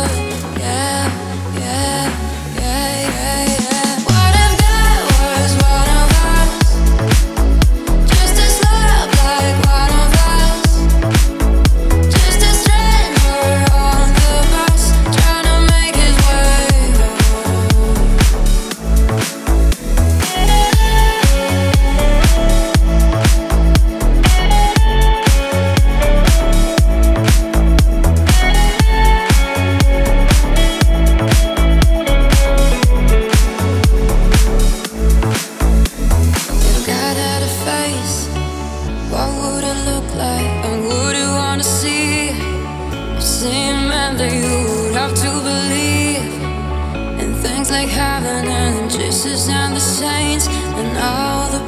love. light and would you wanna see. A same man that you would have to believe in things like heaven and Jesus and the saints and all the